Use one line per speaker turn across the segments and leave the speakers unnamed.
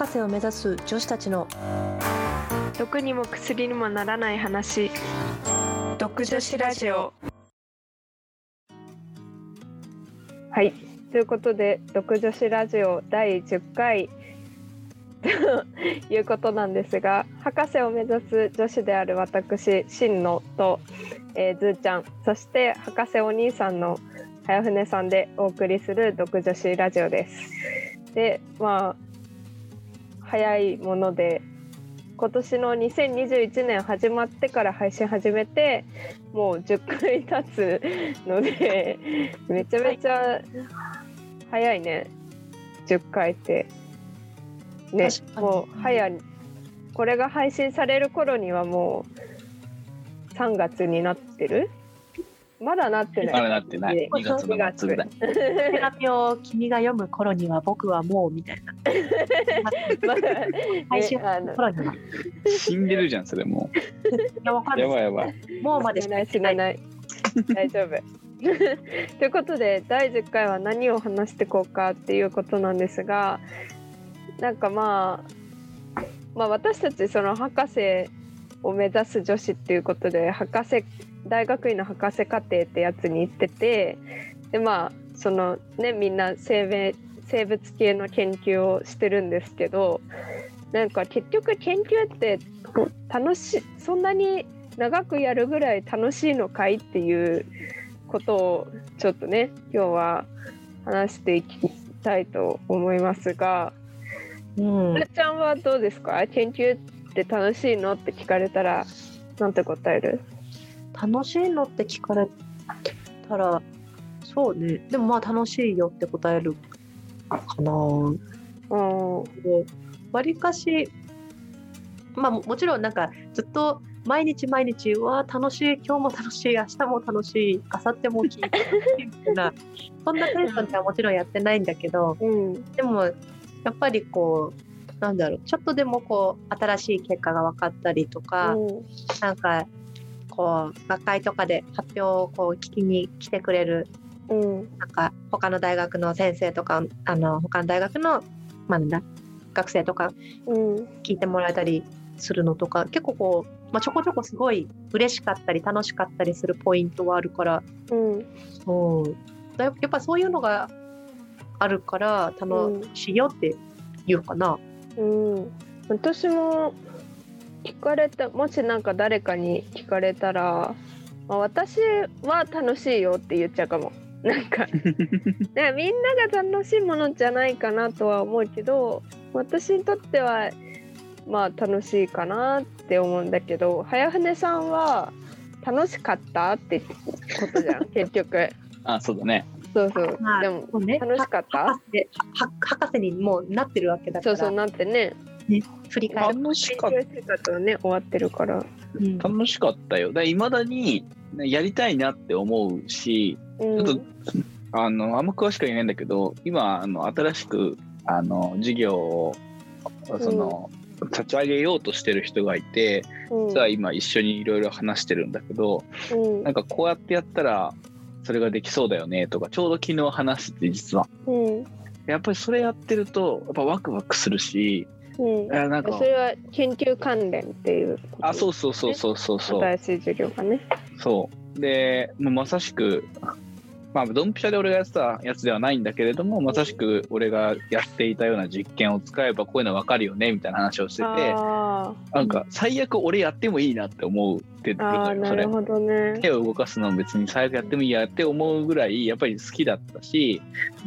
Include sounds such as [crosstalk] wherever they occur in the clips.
博士を目指す女子たちの
毒にも薬にもならない話。毒女子ラジオ。はい。ということで毒女子ラジオ第10回。と [laughs] いうことなんですが博士を目指す女子である私真野と、えー、ずーちゃん。そして博士お兄さんの早船さんでお送りする毒女子ラジオです。でまあ早いもので今年の2021年始まってから配信始めてもう10回経つので [laughs] めちゃめちゃ早いね。10回って。ねもう早い。これが配信される頃にはもう3月になってるまだなってない。
まだなってない。2月の末ぐらい。
手紙を君が読む頃には僕はもうみたいな [laughs]
まだ
配信
の
頃には
死んでるじゃん、それも
いやわか
う。
る
やばいやばい。
もうまで
死なない死なない大丈夫 [laughs] ということで第10回は何を話していこうかっていうことなんですがなんかまあまあ私たちその博士を目指す女子っていうことで博士大学院の博士課程ってやつに行っててでまあそのねみんな生命生物系の研究をしてるんですけどなんか結局研究って楽しいそんなに長くやるぐらい楽しいのかいっていうことをちょっとね今日は話していきたいと思いますが、
うん。
ちゃんはどうですか？研究って楽しいの？って聞かれたらなんて答える？
楽しいのって聞かれたらそうね。でもまあ楽しいよって答えるかな。
うん。
わりかしまあももちろんなんかずっと毎日毎日うわあ楽しい今日も楽しい明日も楽しい明後日も聞いて楽しいみたいな [laughs] そんなテンションではもちろんやってないんだけど
うん。
でもやっぱりこうなんだろうちょっとでもこう新しい結果が分かったりとか、なんかこう学会とかで発表をこう聞きに来てくれる
うん。
なんか他の大学の先生とかあの他の大学の、まあ、なんだ学生とか
うん。
聞いてもらえたりするのとか結構こう、まあ、ちょこちょこすごい嬉しかったり楽しかったりするポイントはあるから
うん。
そう。だやっぱそういうのがあるから楽しいよって言うかな。
うん。私も聞かれたもしなんか誰かに聞かれたら、まあ、私は楽しいよって言っちゃうかも。なんか [laughs] ねみんなが楽しいものじゃないかなとは思うけど私にとってはまあ楽しいかなって思うんだけど早船さんは楽しかったってことじゃん [laughs] 結局。
あ、そうだね。
そうそう、
まあ
でも楽しかった？
博士は博士にもうなってるわけだから。
そうそうなってね
振り返る、
楽しかっ
研究生活はね終わってるから。
うん。
た。楽しかったよ。いまだにやりたいなって思うし、
うん。
ちょっとあのあんま詳しくは言えないんだけど、今あの新しくあの事業をその、立ち上げようとしてる人がいて、
うん。
実は今一緒にいろいろ話してるんだけど、
うん。
なんかこうやってやったらそれができそうだよねとかちょうど昨日話してて実は。
うん。
やっぱりそれやってるとやっぱワクワクするし
うん。
あなんか。
それは研究関連っていうこと
あそうそうそうそうそうそう。
新しい授業がね。
そう。でもうまさしくまあドンピシャで俺がやってたやつではないんだけれどもまさしく俺がやっていたような実験を使えばこういうの分かるよねみたいな話をしてて
あ
なんか最悪俺やってもいいなって思ってよ
ね。
手を動かすのも別に最悪やってもいいやって思うぐらいやっぱり好きだったし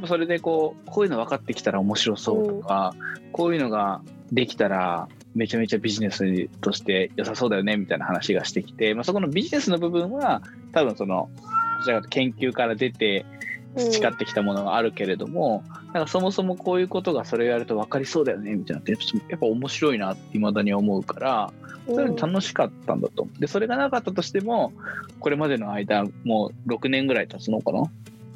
それでこうこういうの分かってきたら面白そうとか、こういうのができたらめちゃめちゃビジネスとして良さそうだよねみたいな話がしてきて、まあ、そこのビジネスの部分は多分そのどちらかと研究から出て培ってきたものがあるけれども、なんかそもそもこういうことがそれをやると分かりそうだよねみたいなってやっぱ面白いなって未だに思うからそれ楽しかったんだと思う。で、それがなかったとしても、これまでの間、もう6年ぐらい経つのかな？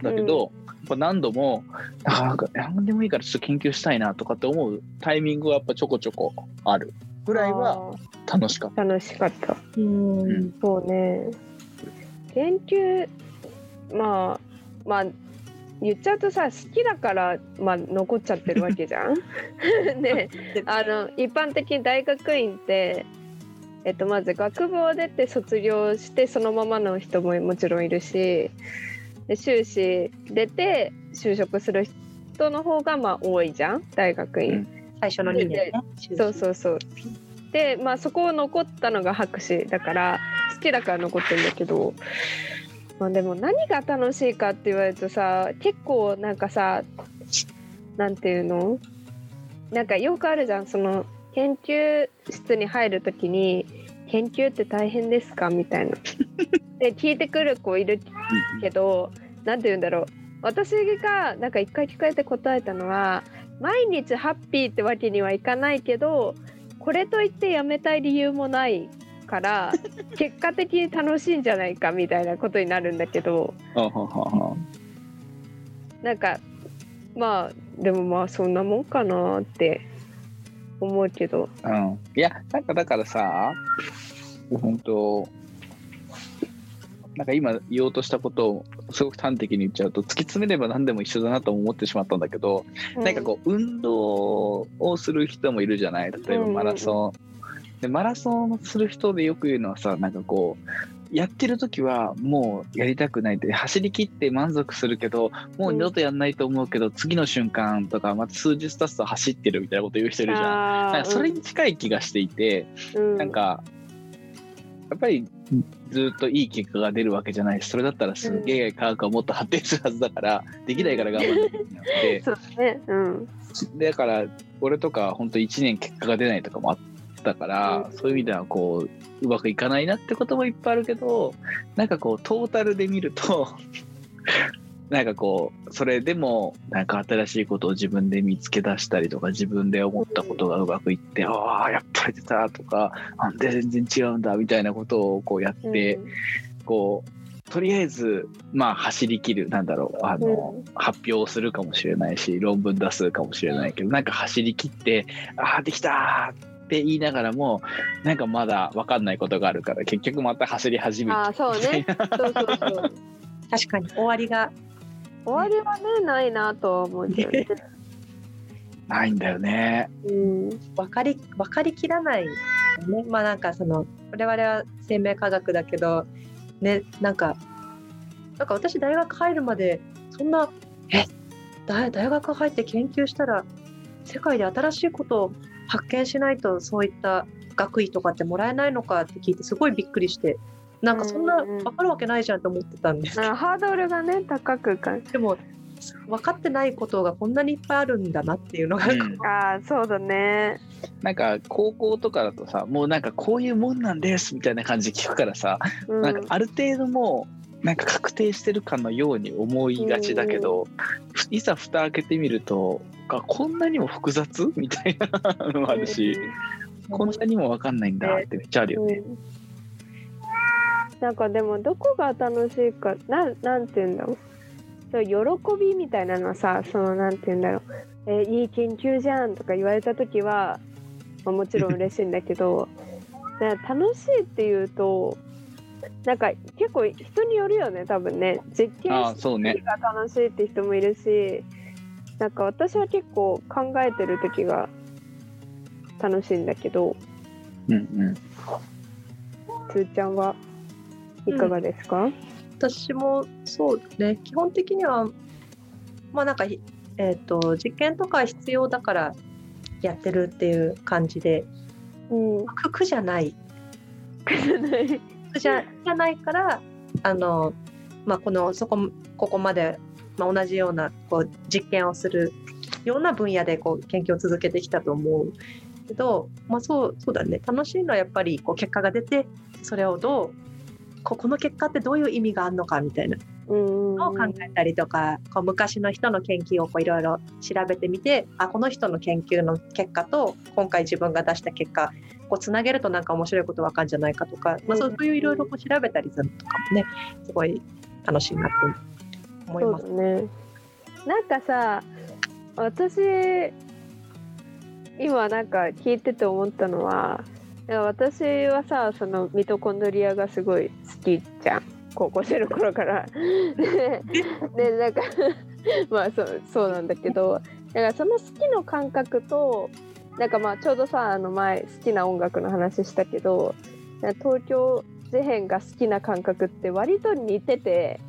だけど、やっぱ何度も、なんか、何でもいいからちょっと研究したいなとかって思うタイミングはやっぱちょこちょこあるぐらいは楽しかっ
あー楽しかった。
うん。
うん。
そうね。研究まあまあ言っちゃうとさ好きだから、まあ、残っちゃってるわけじゃん。[laughs] であの一般的に大学院って、えっと、まず学部を出て卒業してそのままの人ももちろんいるしで修士出て就職する人の方がまあ多いじゃん大学院。
うん
最初の2年ね。
そうそうそう。でまあそこを残ったのが博士だから好きだから残ってるんだけど、まあ、でも何が楽しいかって言われるとさ結構なんかさなんていうの？なんかよくあるじゃんその研究室に入る時に「研究って大変ですか?」みたいな。[laughs] で聞いてくる子いるけどなんて言うんだろう私がなんか一回聞かれて答えたのは毎日ハッピーってわけにはいかないけどこれといってやめたい理由もないから結果的に楽しいんじゃないかみたいなことになるんだけどなんかまあでもまあそんなもんかなって思うけど。
うん、いやなんかだからさ本当なんか今言おうとしたことをすごく端的に言っちゃうと突き詰めれば何でも一緒だなと思ってしまったんだけど、なんかこう運動をする人もいるじゃない。例えばマラソン。でマラソンする人でよく言うのはさなんかこうやってる時はもうやりたくないって走り切って満足するけどもう二度とやんないと思うけど、次の瞬間とかまた数日経つと走ってるみたいなこと言う人いるじゃん。
あ
なんかそれに近い気がしていて、
うん。
なんかやっぱりずっといい結果が出るわけじゃない。しそれだったらすげえ科学はもっと発展するはずだからできないから我慢できなくて
そね。うん。
だから俺とか本当1年結果が出ないとかもあったから、
うん。
そういう意味ではこううまくいかないなってこともいっぱいあるけどなんかこうトータルで見ると [laughs] なんかこうそれでもなんか新しいことを自分で見つけ出したりとか自分で思ったことがうまくいって、ああやっぱり出たとかあんで全然違うんだみたいなことをこうやって、こうとりあえずまあ走り切るなんだろうあの、
うん。
発表するかもしれないし論文出すかもしれないけどなんか走り切って「ああできた!」って言いながらもなんかまだ分かんないことがあるから結局また走り始め
あーそうね。そうそうそう。[laughs]
確かに終わりが。
終わりはねないなとは思うけどね、[laughs]
ないんだよね。
うん。
分かり分かりきらないよね。まあなんかその我々は生命科学だけどねなんかなんか私大学入るまでそんなえ？大大学入って研究したら世界で新しいことを発見しないとそういった学位とかってもらえないのかって聞いてすごいびっくりして。なんかそんな
うんうん
分かるわけないじゃんと思ってたんですけど。
あハードルがね高くか
でも分かってないことがこんなにいっぱいあるんだなっていうのが、
うん。
あーそうだね。
なんか高校とかだとさもうなんかこういうもんなんですみたいな感じで聞くからさ、
うん。
なんかある程度もうなんか確定してるかのように思いがちだけど、ふいざ蓋開けてみるとあこんなにも複雑みたいなのもあるし、こんなにも分かんないんだってめっちゃあるよね。
うん。なんかでもどこが楽しいかなんなんて言うんだろう。そう喜びみたいなのはさそのなんて言うんだろう、えーいい研究じゃんとか言われた時は、まあ、もちろん嬉しいんだけど [laughs] 楽しいっていうとなんか結構人によるよね多分ね。実験して。が楽しいって人もいるしなんか私は結構考えてる時が楽しいんだけど
うんうん。
つーちゃんはいかがですか、
私もそうね。基本的にはまあなんか、えー、と実験とか必要だからやってるっていう感じで。
うん、
苦苦じゃない。
ない。
苦じゃじゃないからあの、まあ、このそこここまで、まあ、同じようなこう実験をするような分野でこう研究を続けてきたと思うけど、まあ、そうそうだね。楽しいのはやっぱりこう結果が出てそれをどうここの結果ってどういう意味があるのかみたいな
うん。
のを考えたりとか、こう昔の人の研究をこういろいろ調べてみてあこの人の研究の結果と今回自分が出した結果こうつなげるとなんか面白いことわかるんじゃないかとか、まあ、そういういろいろ調べたりするのとかもねすごい楽しいなと思い
そう
ます。
だねなんかさ私今なんか聞いてて思ったのは私はさそのミトコンドリアがすごい好きじゃん高校生の頃から。ででなんか [laughs] まあそうそうなんだけどだからその好きの感覚となんかまあちょうどさあの前好きな音楽の話したけど東京事変が好きな感覚って割と似てて。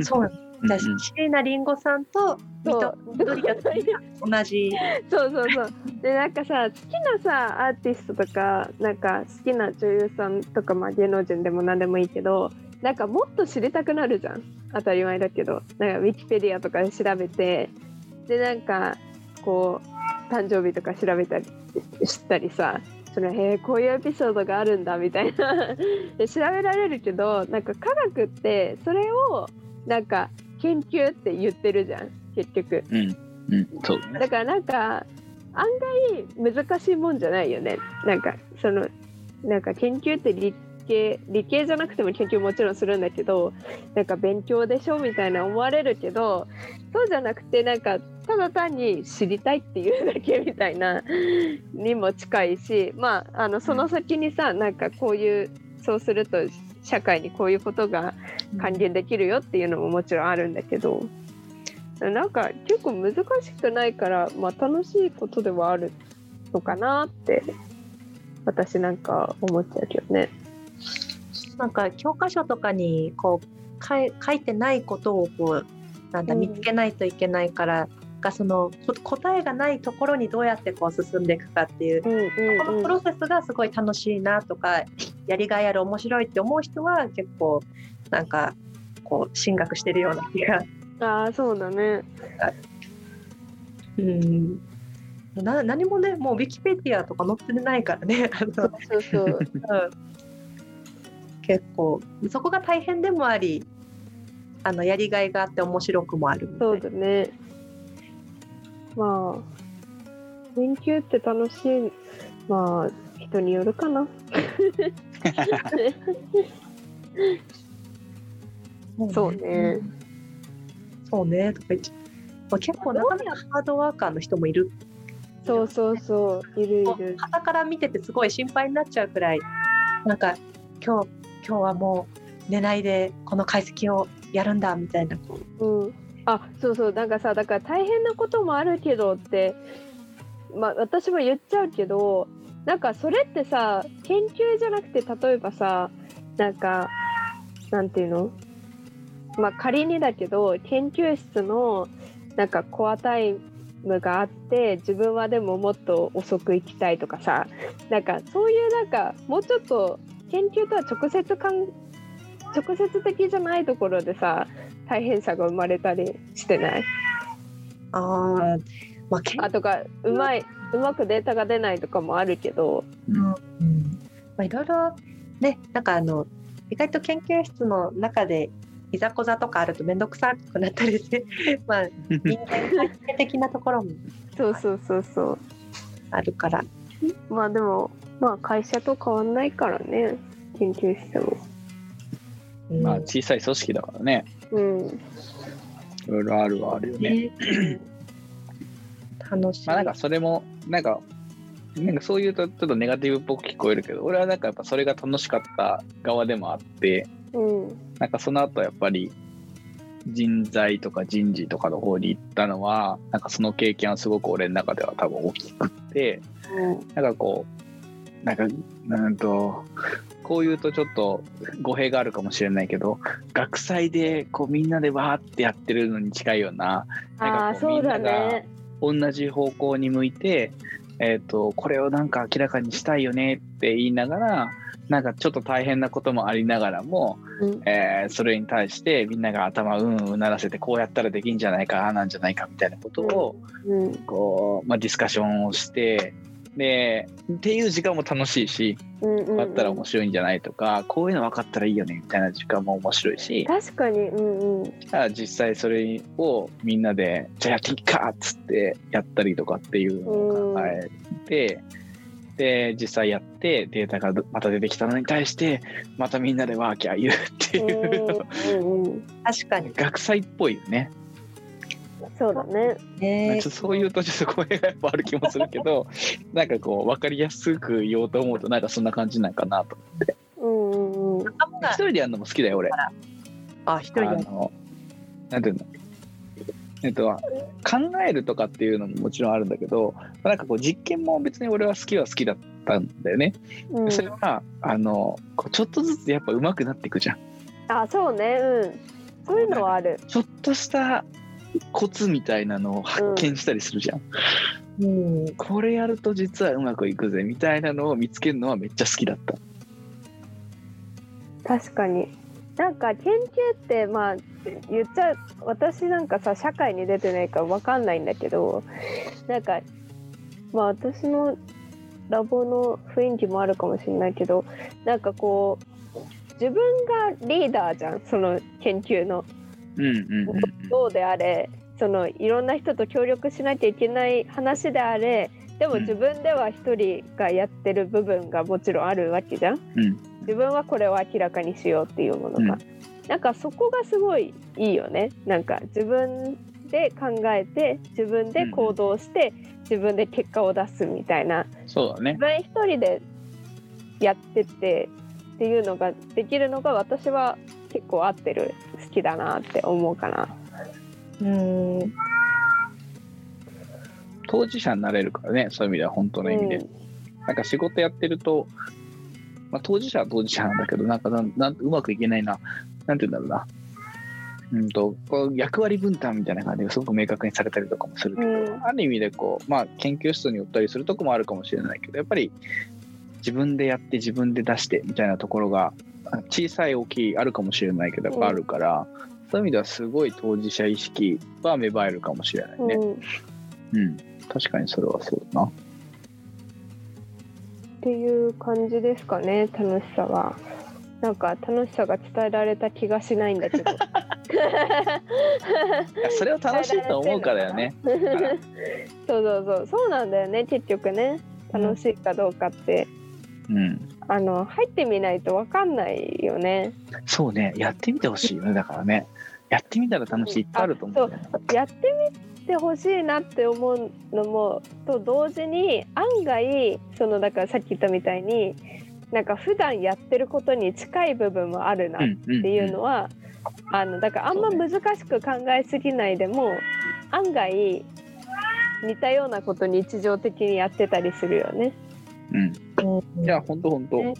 そう私椎名林檎さんと緑谷さんが同じ。
そうそうそう。でなんかさ好きなさアーティストとかなんか好きな女優さんとか、まあ、芸能人でも何でもいいけどなんかもっと知りたくなるじゃん。当たり前だけど。なんかウィキペディアとかで調べて。でなんかこう誕生日とか調べたりしたりさそのへえこういうエピソードがあるんだみたいな。[laughs] で調べられるけどなんか科学ってそれをなんか研究って言ってるじゃん結局、
うんうんそう。ね
だからなんか案外難しいもんじゃないよね。なんかそのなんか研究って理系理系じゃなくても研究もちろんするんだけどなんか勉強でしょみたいな思われるけどそうじゃなくてなんかただ単に知りたいっていうだけみたいな [laughs] にも近いしまああのその先にさなんかこういうそうすると社会にこういうことが還元できるよっていうのももちろんあるんだけどなんか結構難しくないから、まあ、楽しいことではあるのかなって私なんか思っちゃうけどね。
なんか教科書とかにこう書いてないことをこうなんだ
うん。
見つけないといけないから、がそのこ答えがないところにどうやってこう進んでいくかっていう、
うんうんうん
このプロセスがすごい楽しいなとかやりがいある面白いって思う人は結構なんかこう進学してるような気が。
ああそうだね。
うんな何もねもうウィキペディアとか載ってないからね [laughs]
そうそうそう。
うん結構そこが大変でもありあのやりがいがあって面白くもある
そうだね。まあ研究って楽しいまあ人によるかな。そうね。
そうねとか言って、まあ、結構なかなかハードワーカーの人もいる
そうそうそういるいる。
傍から見ててすごい心配になっちゃうくらいなんか今日今日はもう寝ないでこの解析をやるんだみたいな
うん。あそうそう。なんかさだから大変なこともあるけどってまあ私も言っちゃうけどなんかそれってさ研究じゃなくて例えばさなんかなんていうの？まあ仮にだけど研究室のなんかコアタイムがあって自分はでももっと遅く行きたいとかさなんかそういうなんかもうちょっと研究とは直接かん直接的じゃないところでさ大変さが生まれたりしてない？
あーまあけ
あとかうまいうまくデータが出ないとかもあるけど。
うん。まあ、いろいろねなんかあの意外と研究室の中でいざこざとかあると面倒くさくなったりして [laughs] まあ人間的なところも。
そうそうそうそう。
あるから。
まあでもまあ会社と変わんないからね研究室も。
うん
まあ小さい組織だからね。
うん。
いろいろあるはあるよね。
ね。楽しい、
まあなんかそれもなんかなんかそういうとちょっとネガティブっぽく聞こえるけど俺はなんかやっぱそれが楽しかった側でもあって
うん。
なんかその後やっぱり人材とか人事とかの方に行ったのはなんかその経験はすごく俺の中では多分大きくってなんかこうなんかなんとこう言うとちょっと語弊があるかもしれないけど学祭でこうみんなでわーってやってるのに近いようななんかこうみんなが
ね。
同じ方向に向いて、えー、とこれをなんか明らかにしたいよねって言いながらなんかちょっと大変なこともありながらも、
うん。
えーそれに対してみんなが頭うんうならせてこうやったらできんじゃないかなんじゃないかみたいなことを
うん。
こう、まあ、ディスカッションをしてでっていう時間も楽しいしあったら面白いんじゃないとかこういうの分かったらいいよねみたいな時間も面白いし。
確かにうんうん。
じゃあ実際それをみんなでじゃあやっていっかっつってやったりとかっていうのを考えて、で実際やってデータがまた出てきたのに対してまたみんなでワーキャー言うっていう、
うんうん
確かに
学祭っぽいよね、
そうだね。
ね。
ちょっとそういうとちょっと声がやっぱある気もするけど [laughs] なんかこう分かりやすく言おうと思うとなんかそんな感じなんかなと。
うんうんうん。
一人でやるのも好きだよ俺。
あ一人で？
あのなんていうの？えっと、考えるとかっていうのももちろんあるんだけどなんかこう実験も別に俺は好きは好きだったんだよね。
うん。
それはあのこうちょっとずつやっぱ上手くなっていくじゃん。
あそうね。うん。そういうのはある。
ちょっとしたコツみたいなのを発見したりするじゃん。
うん。
これやると実はうまくいくぜみたいなのを見つけるのはめっちゃ好きだった。
確かになんか研究ってまあ言っちゃう私なんかさ社会に出てないから分かんないんだけどなんかまあ私のラボの雰囲気もあるかもしれないけどなんかこう自分がリーダーじゃんその研究の。どうであれそのいろんな人と協力しなきゃいけない話であれでも
うん。
自分では一人がやってる部分がもちろんあるわけじゃん。
うん。
自分はこれを明らかにしようっていうものが、
うん。
なんかそこがすごいいいよね。なんか自分で考えて自分で行動して、自分で結果を出すみたいな。
そうだね。
自。分一人でやってってっていうのができるのが私は結構合ってる好きだなって思うかな。
うん。
当事者になれるからねそういう意味では本当の意味で。
うん
なんか仕事やってると、まあ、当事者は当事者なんだけどなんかなんなんうまくいけないななんて言うんだろうな。うんとこう役割分担みたいな感じがすごく明確にされたりとかもするけど、
うん
ある意味でこう、まあ、研究室に寄ったりするとこもあるかもしれないけどやっぱり自分でやって自分で出してみたいなところが [laughs] 小さい大きいあるかもしれないけどやっぱあるから、そういう意味ではすごい当事者意識は芽生えるかもしれないね。
うん
うん、確かにそれはそうだな。
っていう感じですかね楽しさは。なんか楽しさが伝えられた気がしないんだけど。[laughs]
それを楽しいと思うからよね。[laughs]
そうそうそうそうなんだよね結局ね楽しいかどうかって、
うん、
あの入ってみないとわかんないよね。
そうね、やってみてほしいよね、だからね。やってみたら楽しいいっぱいあると思うんだよね。
やってみてほしいなって思うのもと同時に案外そのだからさっき言ったみたいになんか普段やってることに近い部分もあるなっ
うんうん
ていうのは、あのだからあんま難しく考えすぎないでも、案外似たようなこと日常的にやってたりするよね。
うん。いや、ほんとほんと
ね。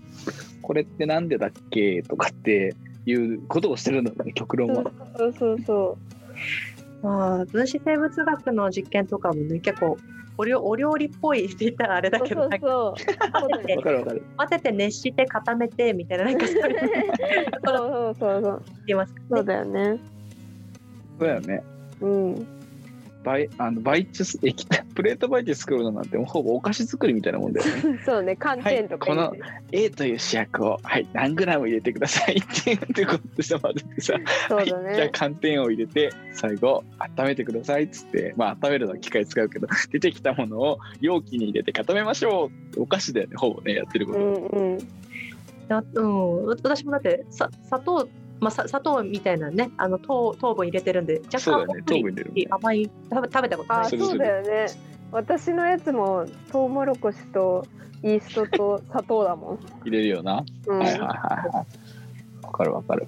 これってなんでだっけとかっていうことをしてるんだよね、極論は。
そうそうそ
まあ、分子生物学の実験とかもね、結構お料お料理っぽいって言ったらあれ
うそう
だけど、
そうそう
混ぜて
わかるわかる。
混ぜて熱して固めてみたいな、なんかそういう
そうそうそうそう [laughs]
言います
そうだよね。
そうだよね。
うん。
バイあのバイチス [laughs] 液体プレートバイチ作るのなんてもうほぼお菓子作りみたいなもんだよね。[laughs]
そうね寒天とか
はい
入れて
A という主役を、はい、何グラム入れてくださいって言ってことして混ぜてさ、
そうだ
はい、じゃあ
ね。
寒天を入れて最後温めてくださいっつってまあ温めるのは機械使うけど [laughs] 出てきたものを容器に入れて固めましょうお菓子だよねほぼねやってること、
うんうん。
あうん、私もだってさ砂糖、まあ、さ砂糖みたいなねあの糖糖分入れてるんで若
そうだね
干ほっくり
糖分入れる
甘い食べ食べたことない。
あそうだよね。私のやつもトウモロコシとイーストと砂糖だもん。
入れるよな、
うん。
はいはいはいはい。わかるわかる。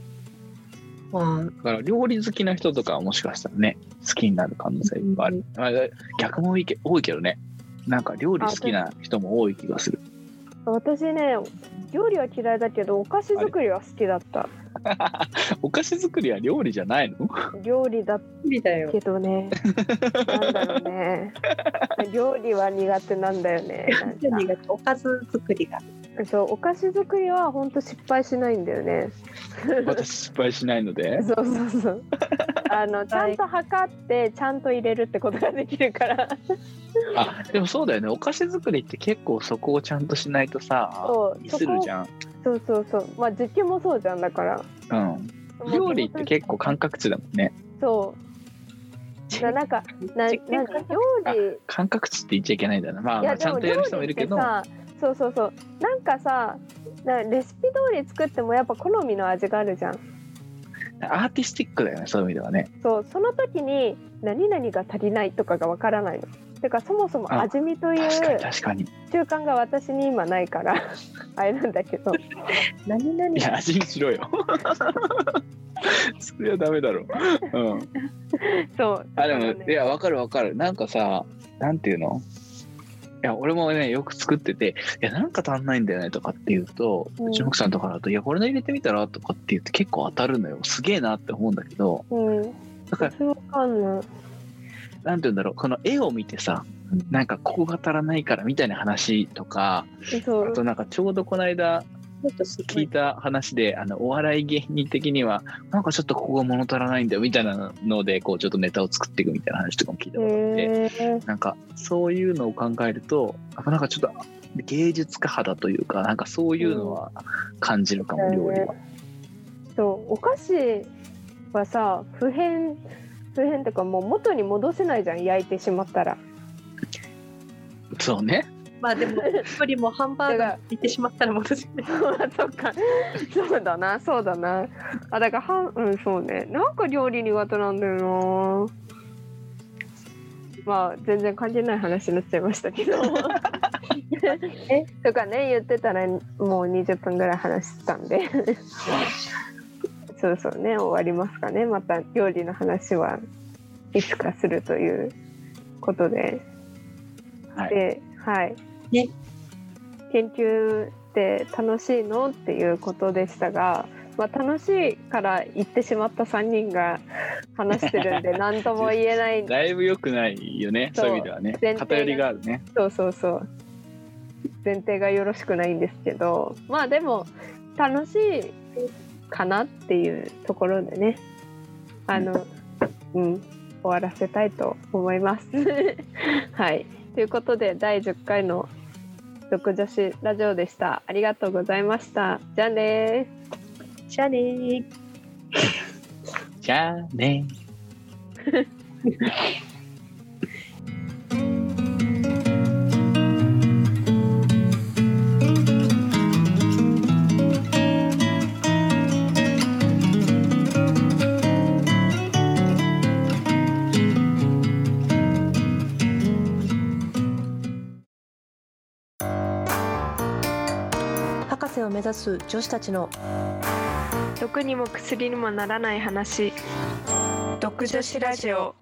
まあ。
だから料理好きな人とかはもしかしたらね好きになる可能性いっぱいある、まあ、逆も多いけ多いけどね。なんか料理好きな人も多い気がする。
私ね料理は嫌いだけどお菓子作りは好きだった。[laughs]
お菓子作りは料理じゃないの？
料理だ
みだよ
けどね。なんだろうね。[laughs] 料理は苦手なんだよね。
おかず作りが
そうお菓子作りは本当失敗しないんだよね。
私失敗しないので？[laughs]
そうそうそう。あのちゃんと測ってちゃんと入れるってことができるから。
あでもそうだよねお菓子作りって結構そこをちゃんとしないとさ
そう
ミスるじゃん
そうそうそう。まあ実験もそうじゃんだから。
うん。料理って結構感覚値だもんね。
そう。ななんかななんか料理
感覚値って言っちゃいけないんだよな。まあまあちゃんとやる人もいるけど。
そうそうそう。なんかさなレシピ通り作ってもやっぱ好みの味があるじゃん。
アーティスティックだよねそういう意味ではね。
そう。その時に何々が足りないとかがわからないのてかそもそも
あ
味見という習慣が私に今ないから [laughs] あれなんだけど。
何々。
いや味見しろよ。[laughs] それはダメだろ。う。うん。
そう。
あでも、
ね。
いやわかるわかる。なんかさなんていうの？いや俺もねよく作ってて「いやなんか足んないんだよね」とかって言うと、
う
うん。ちの奥さんとかだと「いやこれの入れてみたら?」とかって言って結構当たるのよ。すげえなって思うんだけど。
うん。
だから
な
んて言うんだろう。この絵を見てさなんかここが足らないからみたいな話とかあとなんかちょうどこの間聞いた話であのお笑い芸人的にはなんかちょっとここが物足らないんだよみたいなのでこうちょっとネタを作っていくみたいな話とかも聞いたことあって。なんかそういうのを考えるとなんかちょっと芸術家肌というかなんかそういうのは感じるかも、料理は。
そうお菓子はさ普遍普遍っていうかもう元に戻せないじゃん焼いてしまったら。
そうね。
まあでも一人もハンバーガー行ってしまったら戻せない。[laughs]
そっか。そうだなそうだな。あだからはうんそうね。なんか料理苦手なんだよな。まあ全然関係ない話になっちゃいましたけど。[laughs] え？とかね言ってたらもう20分ぐらい話したんでそうそうね終わりますかねまた料理の話はいつかするということで
はい。
で、はい。
ね
研究って楽しいの？っていうことでしたが、まあ、楽しいから行ってしまった3人が話してるんで [laughs] 何とも言えない
だいぶ良くないよね。
そ
そうういう意味ではね
前提。が
偏りがあるね。
そうそうそう前提がよろしくないんですけどまあでも楽しいかなっていうところでねあのうん終わらせたいと思います。[laughs] はいということで第10回の「独女子ラジオ」でした。ありがとうございました。じゃあねー。
じゃあねー。
じゃあね。[laughs]
目指す女子たちの
毒にも薬にもならない話。毒女子ラジオ。